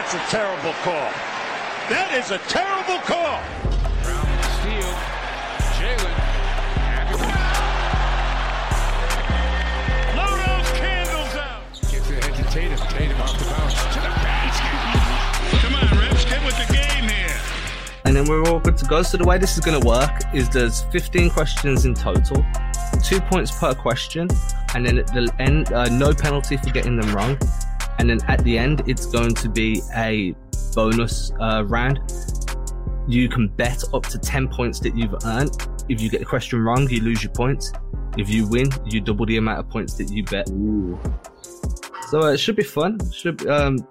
That's a terrible call. That is a terrible call. Brown steal. Jaylen. Blow those candles out. Gets it ahead to Tatum. Tatum off the bounce. To the basket. Come on, Rips, get with the game here. and then we're all good to go. So the way this is going to work is there's 15 questions in total, two points per question, and then at the end, uh, no penalty for getting them wrong. And then at the end, it's going to be a bonus uh, round. You can bet up to 10 points that you've earned. If you get the question wrong, you lose your points. If you win, you double the amount of points that you bet. So uh, it should be fun. Should um,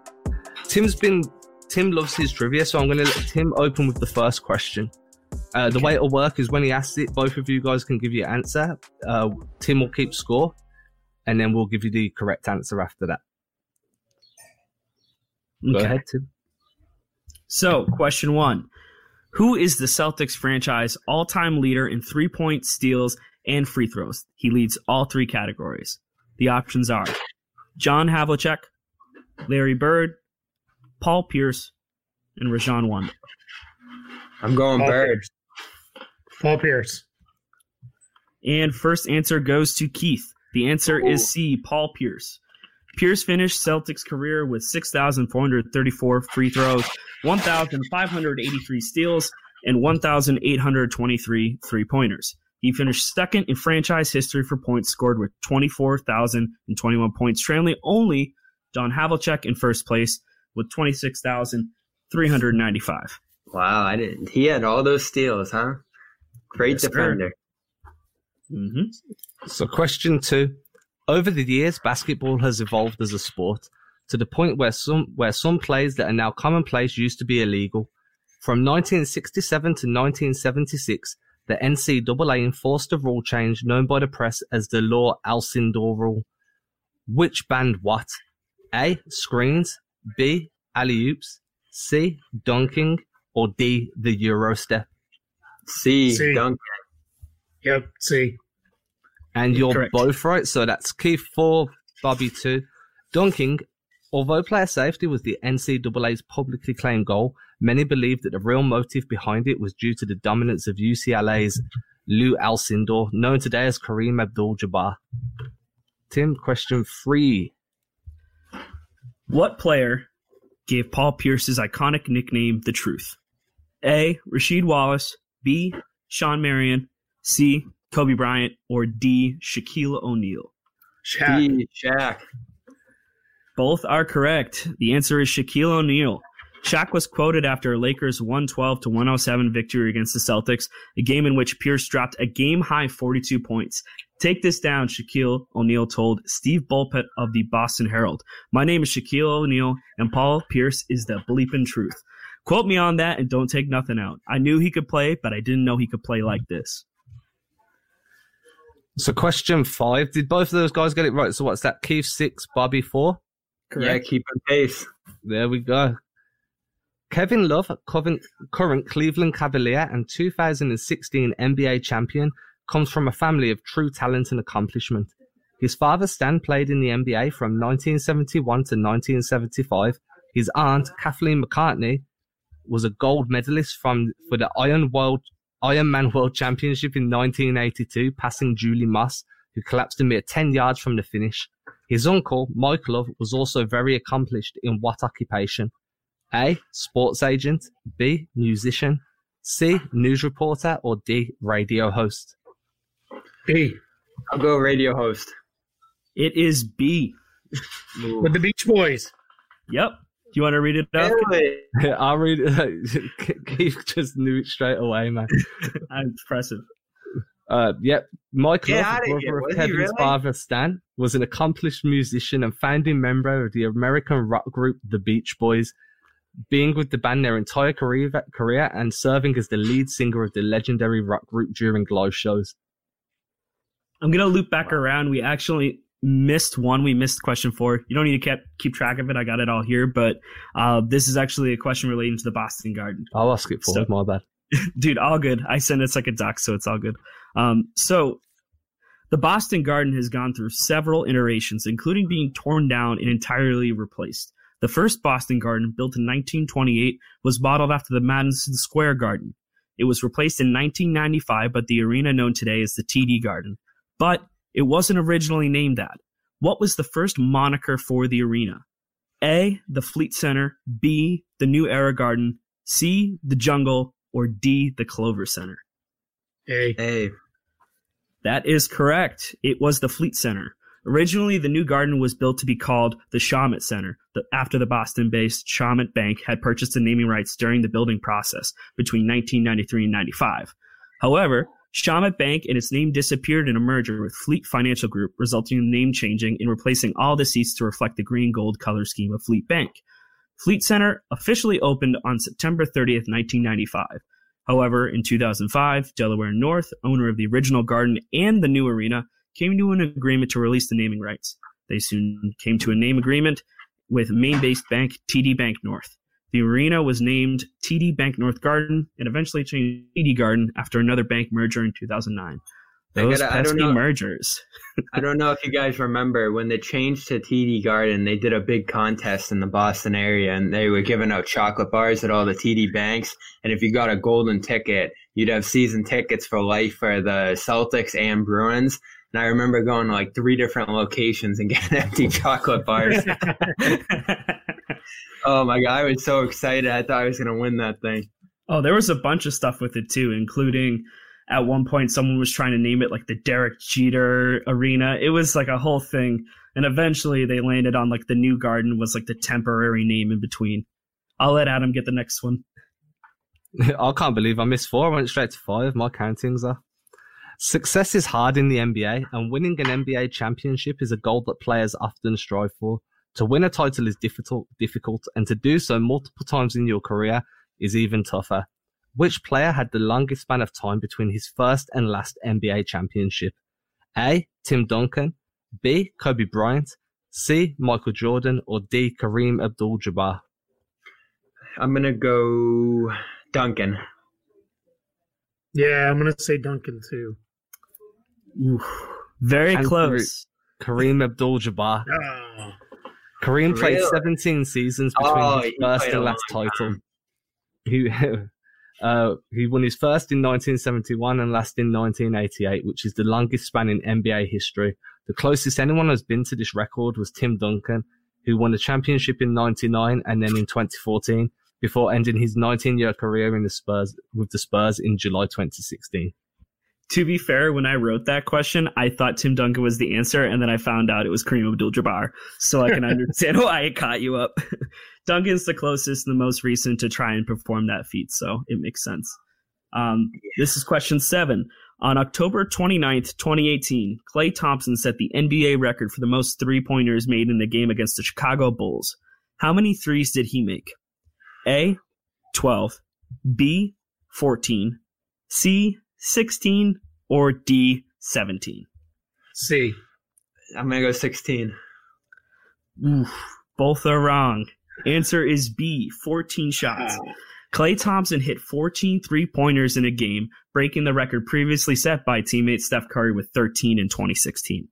Tim's been Tim loves his trivia, so I'm going to let Tim open with the first question. Uh, the way it'll work is when he asks it, both of you guys can give your answer. Uh, Tim will keep score, and then we'll give you the correct answer after that. Go Okay. ahead, Tim. So, question one Who is the Celtics franchise all time leader in three point steals and free throws? He leads all three categories. The options are John Havlicek, Larry Bird, Paul Pierce, and Rajon Rondo. I'm going Paul birds. Paul Pierce. And first answer goes to Keith. The answer is C, Paul Pierce. Pierce finished Celtics' career with 6,434 free throws, 1,583 steals, and 1,823 three pointers. He finished second in franchise history for points scored with 24,021 points, trailing only John Havlicek in first place with 26,395. Wow, I didn't. He had all those steals, huh? Great Yes, defender. Mm-hmm. So, question two: Over the years, basketball has evolved as a sport to the point where some where some plays that are now commonplace used to be illegal. From 1967 to 1976, the NCAA enforced a rule change known by the press as the Lew Alcindor Rule, which banned what? A. Screens. B. Alley oops. C. Dunking. Or D. The Euro step. C. C. Dunk. Yep. See. And you're Correct. both right. So that's Keith four, Bobby two. Dunking, although player safety was the NCAA's publicly claimed goal, many believe that the real motive behind it was due to the dominance of UCLA's Lew Alcindor, known today as Kareem Abdul-Jabbar. Tim, question three. What player gave Paul Pierce's iconic nickname the truth? A. Rasheed Wallace, B. Shawn Marion, C. Kobe Bryant, or D. Shaquille O'Neal? Shaq. D. Shaq. Both are correct. The answer is Shaquille O'Neal. Shaq was quoted after a Lakers 112 to 107 victory against the Celtics, a game in which Pierce dropped a game high 42 points. Take this down, Shaquille O'Neal told Steve Bulpett of the Boston Herald. My name is Shaquille O'Neal, and Paul Pierce is the bleeping truth. Quote me on that and don't take nothing out. I knew he could play, but I didn't know he could play like this. So question five. Did both of those guys get it right? So what's that? Keith six, Bobby four? Yeah, keep on pace. There we go. Kevin Love, current, current Cleveland Cavalier and 2016 NBA champion, comes from a family of true talent and accomplishment. His father Stan played in the NBA from 1971 to 1975. His aunt Kathleen McCartney was a gold medalist from for the Iron World Ironman World Championship in 1982, passing Julie Moss, who collapsed a mere 10 yards from the finish. His uncle, Mike Love, was also very accomplished in what occupation? A. Sports agent. B. Musician. C. News reporter. Or D. Radio host. B. I'll go radio host. It is B. With the Beach Boys. Yep. Do you want to read it up? Really? I'll read it. Keith just knew it straight away, man. Impressive. Uh, yep. Michael, Get Love, brother of Was Kevin's really? father Stan, was an accomplished musician and founding member of the American rock group The Beach Boys, being with the band their entire career, career and serving as the lead singer of the legendary rock group during live shows. I'm gonna loop back around. We actually missed one. We missed question four. You don't need to keep keep track of it. I got it all here, but uh, this is actually a question relating to the Boston Garden. I'll ask it for So- my bad. Dude, all good. I send it's like a duck, so it's all good. Um, so the Boston Garden has gone through several iterations, including being torn down and entirely replaced. The first Boston Garden, built in 1928, was modeled after the Madison Square Garden. It was replaced in 1995 by the arena known today as the TD Garden. But it wasn't originally named that. What was the first moniker for the arena? A. The Fleet Center. B. The New Era Garden. C. The Jungle. Or D. The Clover Center. A. Hey, That is correct. It was the Fleet Center. Originally, the new garden was built to be called the Shawmut Center, after the Boston-based Shawmut Bank had purchased the naming rights during the building process between 1993 and 95. However, Shawmut Bank and its name disappeared in a merger with Fleet Financial Group, resulting in name changing and replacing all the seats to reflect the green gold color scheme of Fleet Bank. Fleet Center officially opened on September 30th, 1995. However, in 2005, Delaware North, owner of the original garden and the new arena, came to an agreement to release the naming rights. They soon came to a name agreement with Maine based bank TD Bank North. The arena was named TD Bank North Garden and eventually changed to TD Garden after another bank merger in 2009. I Those gotta- I don't pesky know. mergers. I don't know if you guys remember when they changed to TD Garden, they did a big contest in the Boston area and they were giving out chocolate bars at all the TD banks. And if you got a golden ticket, you'd have season tickets for life for the Celtics and Bruins. And I remember going to like three different locations and getting empty chocolate bars. oh my God, I was so excited. I thought I was going to win that thing. Oh, there was a bunch of stuff with it too, including at one point someone was trying to name it like the Derek Jeter Arena. It was like a whole thing, and eventually they landed on like the new garden was like the temporary name in between. I'll let Adam get the next one. I can't believe I missed four. I went straight to five. My countings are. Success is hard in the NBA, and winning an NBA championship is a goal that players often strive for. To win a title is difficult, difficult, and to do so multiple times in your career is even tougher. Which player had the longest span of time between his first and last NBA championship? A. Tim Duncan, B. Kobe Bryant, C. Michael Jordan, or D. Kareem Abdul-Jabbar? I'm going to go Duncan. yeah, I'm gonna say Duncan too. Very And close. Kareem Abdul-Jabbar. Oh, Kareem played 17 seasons between Oh, his first and last title. He, uh, he won his first in 1971 and last in 1988, which is the longest span in NBA history. The closest anyone has been to this record was Tim Duncan, who won the championship in 99 and then in 2014, before ending his 19-year career in the Spurs with the Spurs in July 2016. To be fair, when I wrote that question, I thought Tim Duncan was the answer, and then I found out it was Kareem Abdul-Jabbar. So I can understand why it caught you up. Duncan's the closest and the most recent to try and perform that feat, so it makes sense. Um, this is question seven. On October 29th, 2018, Klay Thompson set the NBA record for the most three pointers made in a game against the Chicago Bulls. How many threes did he make? A. 12, B. 14, C. 16, or D. 17? C. I'm going to go 16. Oof, both are wrong. Answer is B. 14 shots. Klay Thompson hit 14 three pointers in a game, breaking the record previously set by teammate Steph Curry with 13 in 2016.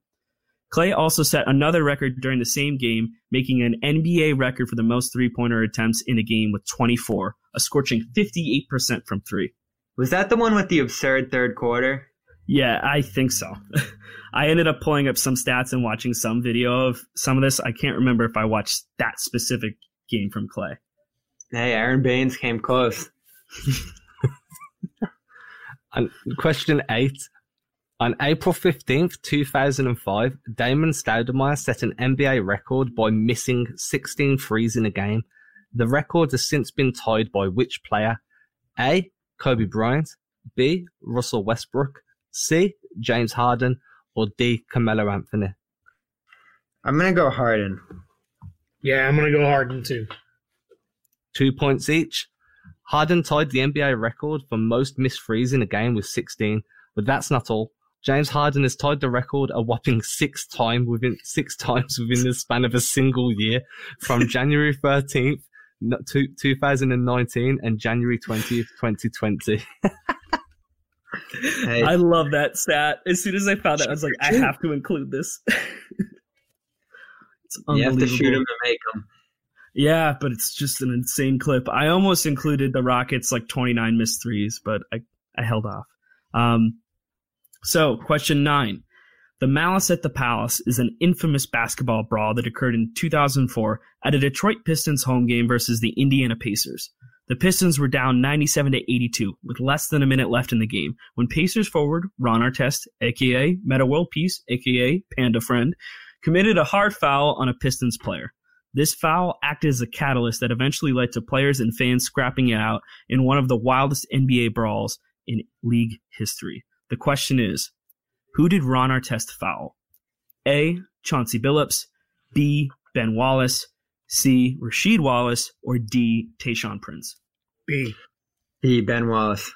Klay also set another record during the same game, making an NBA record for the most three pointer attempts in a game with 24, a scorching 58% from three. Was that the one with the absurd third quarter? Yeah, I think so. I ended up pulling up some stats and watching some video of some of this. I can't remember if I watched that specific game from Klay. Hey, Aron Baynes came close. And question eight. On April 15th, 2005, Damon Stoudamire set an NBA record by missing 16 threes in a game. The record has since been tied by which player? A. Kobe Bryant, B. Russell Westbrook, C. James Harden, or D. Carmelo Anthony. I'm going to go Harden. Yeah, I'm gonna go Harden too. Two points each. Harden tied the NBA record for most missed threes in a game with 16, but that's not all. James Harden has tied the record a whopping six time within six times within the span of a single year, from January 13th, no- to 2019, and January 20th, 2020. Hey, I love that stat. As soon as I found that, I was like, I have to include this. it's you have to shoot unbelievable. him to make him. Yeah, but it's just an insane clip. I almost included the Rockets like 29 missed threes, but I, I held off. Um, so, question nine. The Malice at the Palace is an infamous basketball brawl that occurred in 2004 at a Detroit Pistons home game versus the Indiana Pacers. The Pistons were down 97 to 82 with less than a minute left in the game when Pacers forward Ron Artest, aka Metta World Peace, aka Panda Friend, committed a hard foul on a Pistons player. This foul acted as a catalyst that eventually led to players and fans scrapping it out in one of the wildest NBA brawls in league history. The question is, who did Ron Artest foul? A. Chauncey Billups, B. Ben Wallace, C. Rasheed Wallace, or D. Tayshaun Prince? B. B. Ben Wallace.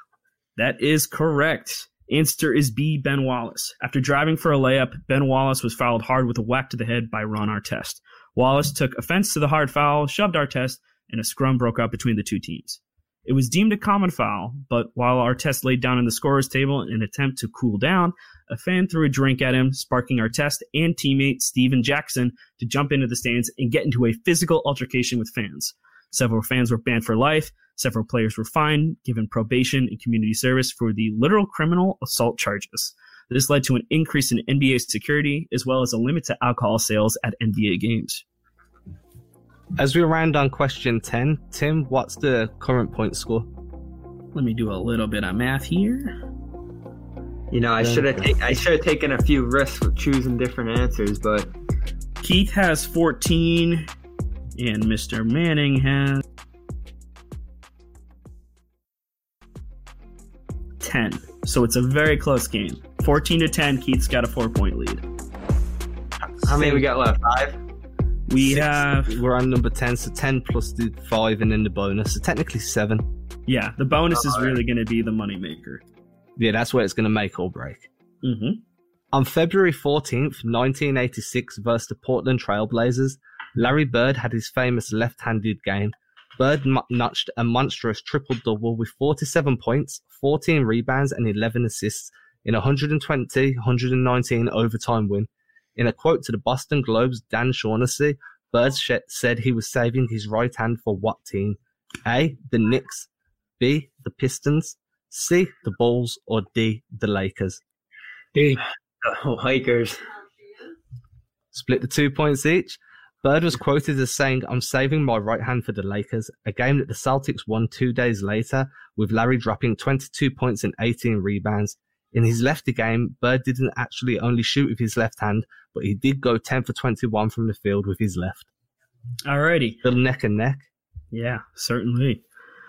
That is correct. Answer is B. Ben Wallace. After driving for a layup, Ben Wallace was fouled hard with a whack to the head by Ron Artest. Wallace took offense to the hard foul, shoved Artest, and a scrum broke out between the two teams. It was deemed a common foul, but while Artest laid down in the scorer's table in an attempt to cool down, a fan threw a drink at him, sparking Artest and teammate Stephen Jackson to jump into the stands and get into a physical altercation with fans. Several fans were banned for life. Several players were fined, given probation and community service for the literal criminal assault charges. This led to an increase in NBA security as well as a limit to alcohol sales at NBA games. As we round on question 10, Tim, what's the current point score? Let me do a little bit of math here. You know, I should have ta- I should have taken a few risks with choosing different answers, but Keith has 14, and Mr. Manning has 10. So it's a very close game. 14 to 10, Keith's got a four point lead. how many we got left? Five. We Six. have, We're on number 10, so 10 plus the 5 and then the bonus. So technically 7. yeah, the bonus is Oh, really going to be the moneymaker. Yeah, that's where it's going to make or break. Mm-hmm. On February 14th, 1986, versus the Portland Trailblazers, Larry Bird had his famous left handed game. Bird mo- notched a monstrous triple double with 47 points, 14 rebounds, and 11 assists in a 120 119 overtime win. In a quote to the Boston Globe's Dan Shaughnessy, Bird said he was saving his right hand for what team? A. The Knicks. B. The Pistons. C. The Bulls. Or D. The Lakers. D. The Lakers. split the two points each. Bird was quoted as saying, I'm saving my right hand for the Lakers, a game that the Celtics won two days later, with Larry dropping 22 points and 18 rebounds. In his lefty game, Bird didn't actually only shoot with his left hand, but he did go 10 for 21 from the field with his left. Alrighty. Still neck and neck. Yeah, certainly.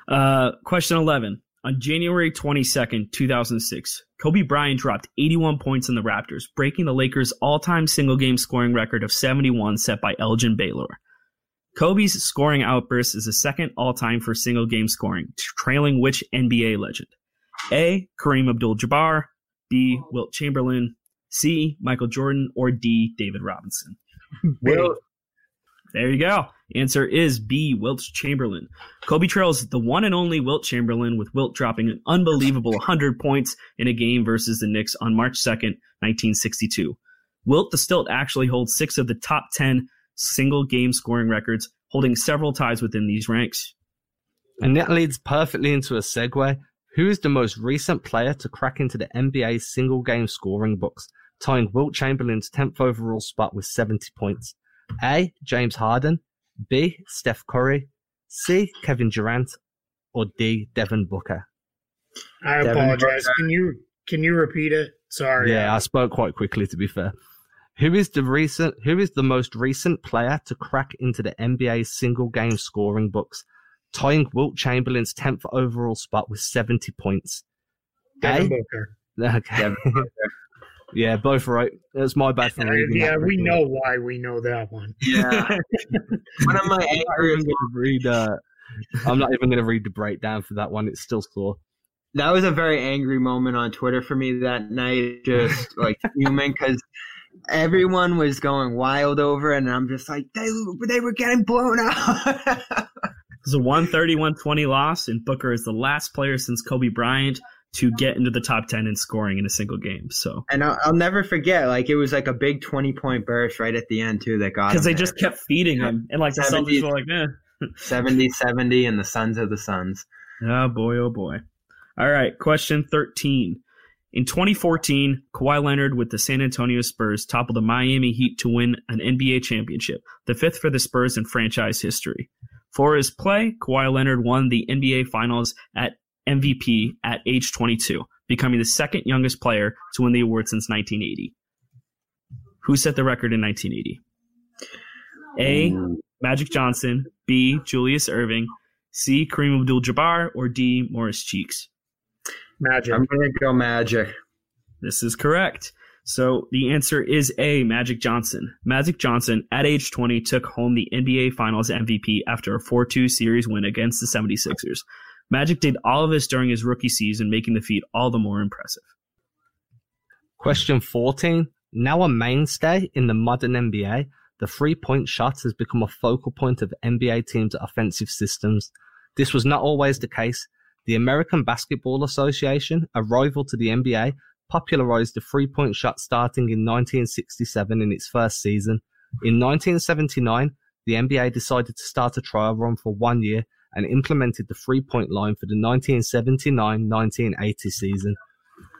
Uh, question 11. On January 22nd, 2006, Kobe Bryant dropped 81 points in the Raptors, breaking the Lakers' all time single game scoring record of 71 set by Elgin Baylor. Kobe's scoring outburst is the second all time for single game scoring, trailing which NBA legend? A. Kareem Abdul Jabbar, B. Wilt Chamberlain, C. Michael Jordan, or D. David Robinson? Will There you go. Answer is B. Wilt Chamberlain. Kobe trails the one and only Wilt Chamberlain, with Wilt dropping an unbelievable 100 points in a game versus the Knicks on March 2nd, 1962. Wilt the Stilt actually holds six of the top 10 single game scoring records, holding several ties within these ranks. And that leads perfectly into a segue. Who is the most recent player to crack into the NBA single game scoring books, tying Wilt Chamberlain's 10th overall spot with 70 points? A. James Harden. B. Steph Curry. C. Kevin Durant. Or D. Devin Booker. I Devin apologize. Booker. Can you can you repeat it? Sorry. Yeah, I spoke quite quickly to be fair. Who is the recent who is the most recent player to crack into the NBA single game scoring books, tying Wilt Chamberlain's 10th overall spot with 70 points? Devin A? Booker. Okay. Devin yeah, both right. That's my bad for reading. yeah, we quickly. know why we know that one. Yeah. One of my I'm not even gonna read. Uh, I'm not even going to read the breakdown for that one. It's still sore. That was a very angry moment on Twitter for me that night. Just like fuming because everyone was going wild over, it, and I'm just like they they were getting blown out. It's a 130 120 loss, and Booker is the last player since Kobe Bryant to get into the top 10 in scoring in a single game. So, and I'll, I'll never forget. Like it was like a big 20 point burst right at the end too that got because they there. just kept feeding him, and like the 70s. Celtics were like, eh. 70 70 and the Suns are the Suns. Oh boy, oh boy. All right, question 13. In 2014, Kawhi Leonard with the San Antonio Spurs toppled the Miami Heat to win an NBA championship, the fifth for the Spurs in franchise history. For his play, Kawhi Leonard won the NBA Finals at MVP at age 22, becoming the second youngest player to win the award since 1980. Who set the record in 1980? A. Magic Johnson, B. Julius Erving, C. Kareem Abdul-Jabbar, or D. Morris Cheeks. Magic. I'm gonna go Magic. This is correct. So the answer is A, Magic Johnson. Magic Johnson, at age 20, took home the NBA Finals MVP after a 4 2 series win against the 76ers. Magic did all of this during his rookie season, making the feat all the more impressive. Question 14. Now a mainstay in the modern NBA, the three point shot has become a focal point of NBA teams' offensive systems. This was not always the case. The American Basketball Association, a rival to the NBA, popularized the three point shot starting in 1967 in its first season. In 1979, the NBA decided to start a trial run for one year and implemented the three point line for the 1979 1980 season.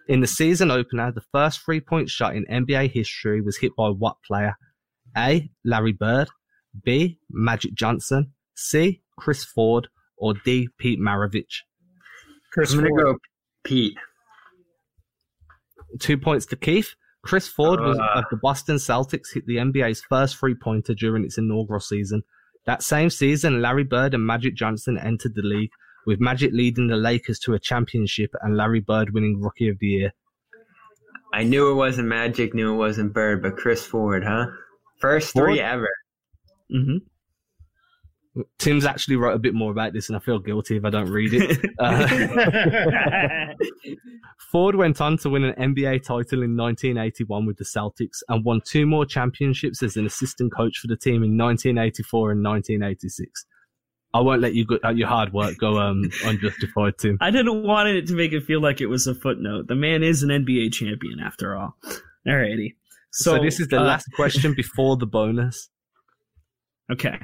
In the season opener, the first three point shot in NBA history was hit by what player? A. Larry Bird, B. Magic Johnson, C. Chris Ford, or D. Pete Maravich. Chris I'm gonna go Pete. Two points to Keith. Chris Ford was Uh. of the Boston Celtics hit the NBA's first three pointer during its inaugural season. That same season, Larry Bird and Magic Johnson entered the league, with Magic leading the Lakers to a championship and Larry Bird winning Rookie of the Year. I knew it wasn't Magic, knew it wasn't Bird, but Chris Ford, huh? First Ford? three ever. hmm Tim's actually wrote a bit more about this, and I feel guilty if I don't read it. Uh, Ford went on to win an NBA title in 1981 with the Celtics and won two more championships as an assistant coach for the team in 1984 and 1986. I won't let you go, uh, your hard work go um, unjustified, Tim. I didn't want it to make it feel like it was a footnote. The man is an NBA champion, after all. Alrighty. So, So, this is the uh, last question before the bonus. Okay.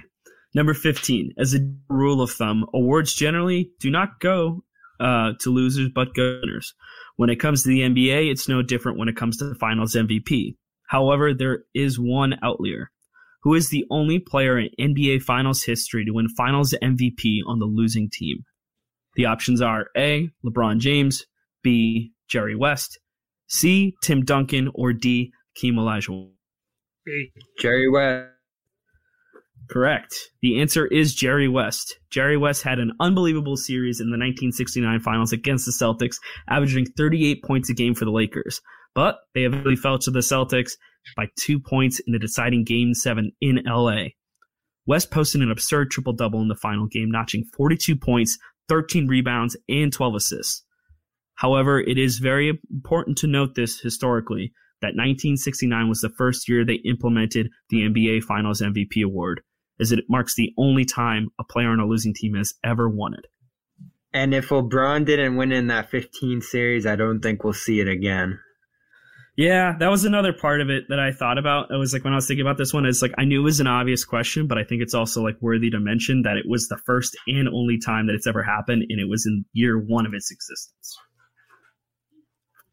Number 15. As a rule of thumb, awards generally do not go uh, to losers but winners. When it comes to the NBA, it's no different when it comes to the finals MVP. However, there is one outlier. Who is the only player in NBA finals history to win finals MVP on the losing team? The options are A. LeBron James, B. Jerry West, C. Tim Duncan, or D. Keem Olajuwon. Jerry West. Correct. The answer is Jerry West. Jerry West had an unbelievable series in the 1969 finals against the Celtics, averaging 38 points a game for the Lakers. But they eventually fell to the Celtics by two points in the deciding Game 7 in LA. West posted an absurd triple double in the final game, notching 42 points, 13 rebounds, and 12 assists. However, it is very important to note this historically that 1969 was the first year they implemented the NBA Finals MVP award as it marks the only time a player on a losing team has ever won it. And if LeBron didn't win in that 15 series, I don't think we'll see it again. Yeah, that was another part of it that I thought about. It was like when I was thinking about this one, it's like I knew it was an obvious question, but I think it's also like worthy to mention that it was the first and only time that it's ever happened, and it was in year one of its existence.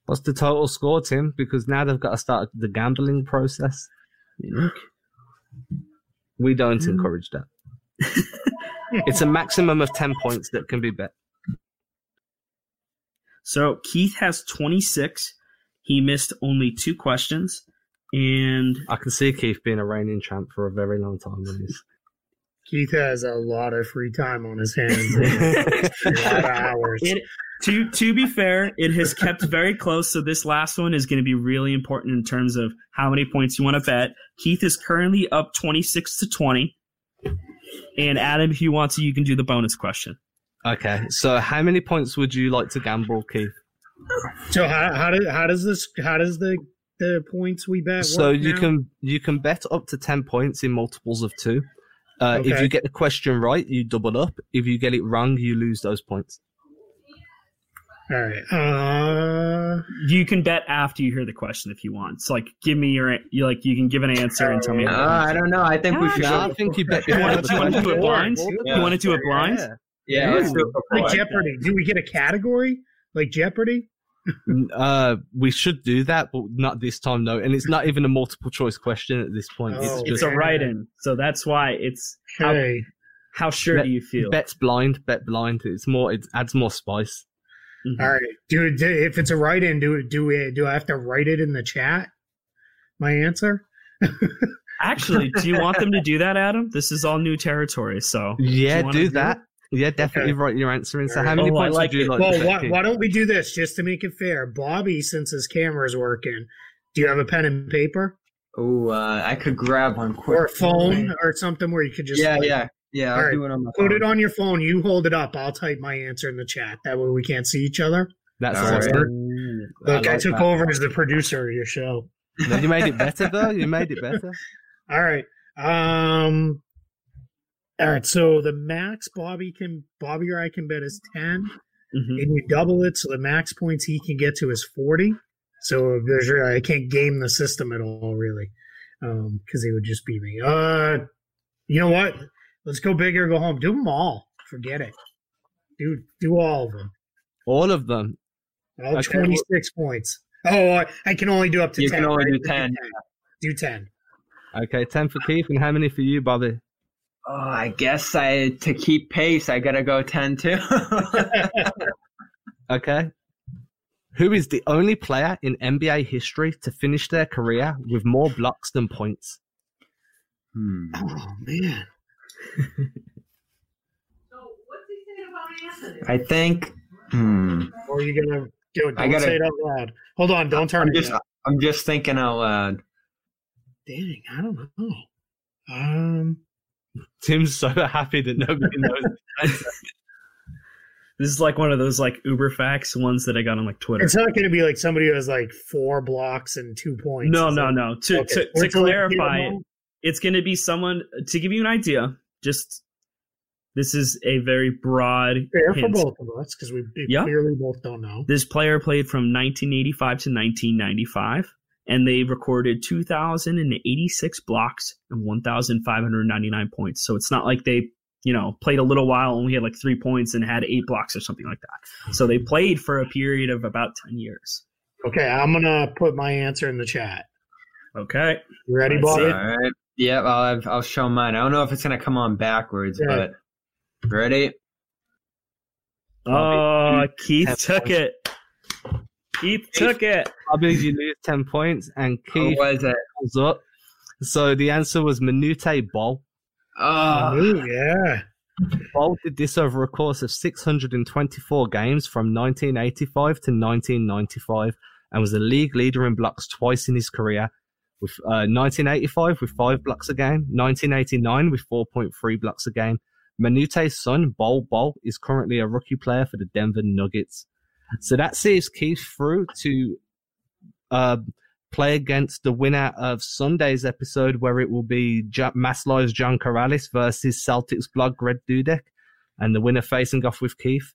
What's the total score, Tim? Because now they've got to start the gambling process. We don't Mm. encourage that. it's a maximum of 10 points that can be bet. So Keith has 26. He missed only two questions, and I can see Keith being a reigning champ for a very long time. Keith has a lot of free time on his hands. a lot of hours. It, to to be fair, it has kept very close. So this last one is going to be really important in terms of how many points you want to bet. Keith is currently up twenty six to twenty, and Adam, if you want to, you can do the bonus question. Okay, so how many points would you like to gamble, Keith? So how how does how does this how does the the points we bet? So work you now? can you can bet up to 10 points in multiples of two. Uh, If you get the question right, you double up. If you get it wrong, you lose those points. All right. Uh, You can bet after you hear the question if you want. So like, give me your you like you can give an answer and tell me. Uh, I don't know. I think we should. No, I think you bet You want to, you want to do it blind? Yeah. You want to do it blind? Yeah. Yeah, let's do it like. Jeopardy. Do we get a category like Jeopardy? Uh, we should do that, but not this time, though. And it's not even a multiple choice question at this point. Oh. it's It's a write-in, so that's why it's how Hey, how sure do you feel? bets blind, bet blind. It's more. It adds more spice. Mhm. all right. Do, do if it's a write-in, do do we do I have to write it in the chat? My answer. Actually, do you want them to do that, Adam? This is all new territory, so Yeah, do do that. Yeah, definitely Okay. write your answer in. So, how many Oh, points like would you it. like? Well, why, why don't we do this just to make it fair? Bobby, since his camera's working, do you have a pen and paper Oh, uh, I could grab one quick. or a phone or something where you could just Yeah, like, yeah, yeah. I'll All right. do it on my put it on your phone. You hold it up. I'll type my answer in the chat. That way we can't see each other. That's All right. awesome. Look, I, like took that. over as the producer of your show. No, you made it better though. You made it better. All right. Um. All right. So the max Bobby can Bobby or I can bet is ten, Mhm. and you double it, so the max points he can get to is forty. So there's I can't game the system at all really, um, because he would just be me. Uh, you know what? Let's go big or go home. Do them all. Forget it. Do do all of them. All of them. All Okay, twenty six points. Oh, I, I can only do up to You ten. can only right? do 10. Do ten. Okay, ten for Keith, and how many for you, Bobby? Oh, I guess I to keep pace, I gotta go ten too. Okay. Who is the only player in NBA history to finish their career with more blocks than points? Hmm. Oh man. I think. Hmm. Or are you gonna do it? I Don't gotta- say it out loud. Hold on, don't turn I'm just. yet. I'm just thinking out loud. Dang, I don't know. Um, Tim's so happy that nobody knows. This is like one of those like Uber facts ones that I got on like Twitter. it's not gonna be like somebody who has like four blocks and two points. No, no, like- no. To Okay. to, We're to clarify it, it's going to be someone to give you an idea. Just this is a very broad Fair for both of us because we Yeah. clearly both don't know. This player played from 1985 to 1995, and they recorded 2,086 blocks and 1,599 points. So it's not like they, you know, played a little while, only had like three points, and had eight blocks or something like that. So they played for a period of about 10 years. Okay, I'm gonna put my answer in the chat. Okay. You ready, Let's Bobby? see. All right. Yeah, I'll have, I'll show mine. I don't know if it's gonna come on backwards, Yeah. but ready? Oh, Keith took points. it. Keith took it. Bobby, you lose ten points, and oh, What Keith was it? pulls up. So the answer was Manute Bol. Ah. Oh, Ooh, yeah. Bol did this over a course of 624 games from 1985 to 1995 and was a league leader in blocks twice in his career. With uh, 1985 with five blocks a game, 1989 with 4.3 blocks a game. Manute's son, Bol Bol, is currently a rookie player for the Denver Nuggets. So that sees Keith through to uh, play against the winner of Sunday's episode, where it will be MassLive's John Karalis versus Celtics blog Greg Dudek, and the winner facing off with Keith.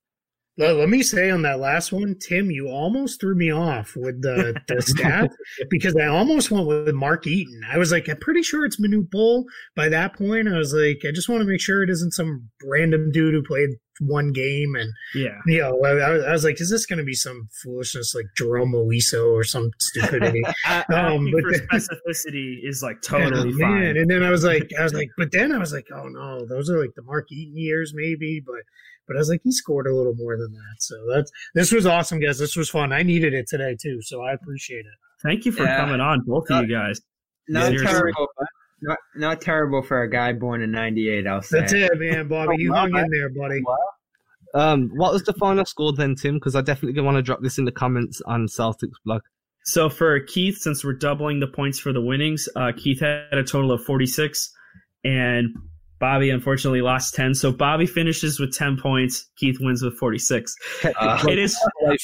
Let, let me say on that last one, Tim, you almost threw me off with the, the stats because I almost went with Mark Eaton. I was like, I'm pretty sure it's Manute Bol. By that point, I was like, I just want to make sure it isn't some random dude who played one game. And, Yeah. you know, I, I was- I was like, is this going to be some foolishness like Jerome Moiso or some stupidity? A- Um, asking but for the- specificity is like totally Yeah, fine. man. And then I was like, I was like, but then I was like, oh no, those are like the Mark Eaton years, maybe. But but I was like, he scored a little more than that. So that's this was awesome, guys. This was fun. I needed it today too, so I appreciate it. Thank you for Yeah. coming on, both of you guys. not Seriously. terrible. But Not, not terrible for a guy born in '98. I'll say. That's it, man, Bobby. You hung in there, buddy. Um, what was the final score then, Tim? Because I definitely want to drop this in the comments on Celtics blog. So for Keith, since we're doubling the points for the winnings, uh, Keith had a total of 46, and Bobby unfortunately lost 10. So Bobby finishes with 10 points. Keith wins with 46. Uh, It is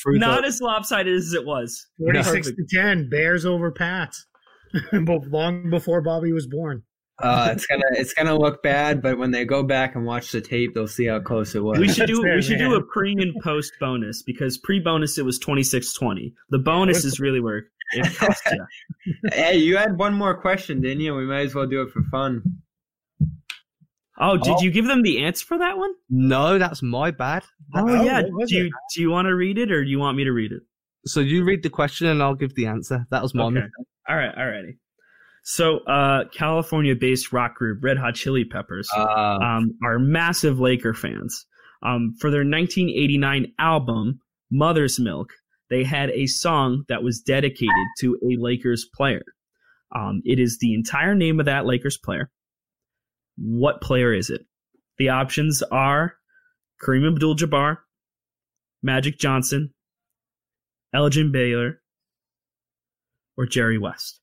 not as lopsided as it was. Forty six Perfect. to ten. Bears over Pats. But long before Bobby was born. Uh, it's gonna it's gonna look bad, but when they go back and watch the tape, they'll see how close it was. We should do That's fair, we should do a pre and post bonus because pre bonus it was twenty six twenty. The bonus is really where it costs you. hey, you had one more question, didn't you? We might as well do it for fun. Oh, did Oh. you give them the answer for that one? No, that's my bad. Oh, Oh, yeah. what was Do it? you do you want to read it or do you want me to read it? So you read the question and I'll give the answer. That was my Okay. mistake. All right, alrighty. So, uh, California-based rock group Red Hot Chili Peppers Uh, um, are massive Laker fans. Um, for their 1989 album Mother's Milk, they had a song that was dedicated to a Lakers player. Um, it is the entire name of that Lakers player. What player is it? The options are Kareem Abdul-Jabbar, Magic Johnson, Elgin Baylor, or Jerry West.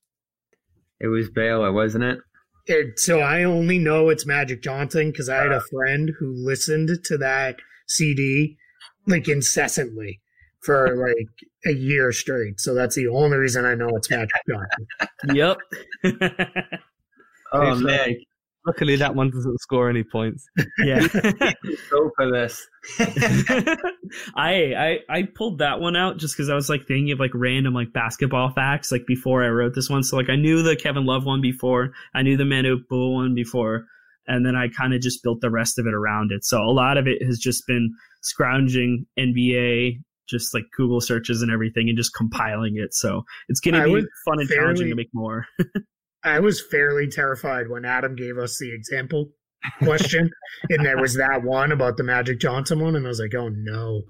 it was Baylor, wasn't it? It, so I only know it's Magic Johnson because I had a friend who listened to that CD like incessantly for like a year straight. So that's the only reason I know it's Magic Johnson. Yep. Oh uh, man, Luckily, that one doesn't score any points. yeah. go for this. I, I I pulled that one out just because I was like thinking of like random like basketball facts like before I wrote this one. So like I knew the Kevin Love one before, I knew the Manute Bol one before, and then I kind of just built the rest of it around it. So a lot of it has just been scrounging NBA, just like Google searches and everything, and just compiling it. So it's gonna I be would fun and challenging to make more. I was fairly terrified when Adam gave us the example question, and there was that one about the Magic Johnson one, and I was like, "Oh no!"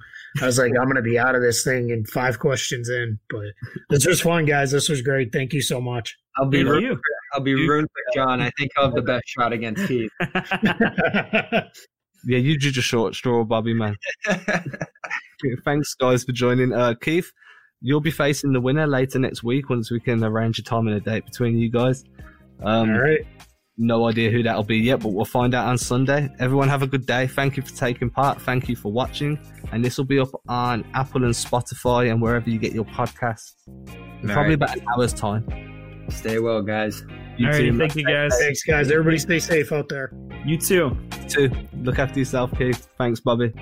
I was like, "I'm gonna be out of this thing in five questions in." But this was fun, guys. This was great. Thank you so much. I'll be Thank root- you. I'll be rooting for John. I think I'll have the best shot against Keith. Yeah, you drew a short straw, Bobby, man. Thanks, guys, for joining. Uh, Keith, you'll be facing the winner later next week once we can arrange a time and a date between you guys. Um, All right. No idea who that'll be yet, but we'll find out on Sunday. Everyone have a good day. Thank you for taking part. Thank you for watching. And this will be up on Apple and Spotify and wherever you get your podcasts. All probably right. about an hour's time. Stay well, guys. You All right, too, thank you guys. Thanks, guys. Everybody stay safe out there. You too. too. Look after yourself, Keith. Thanks, Bobby.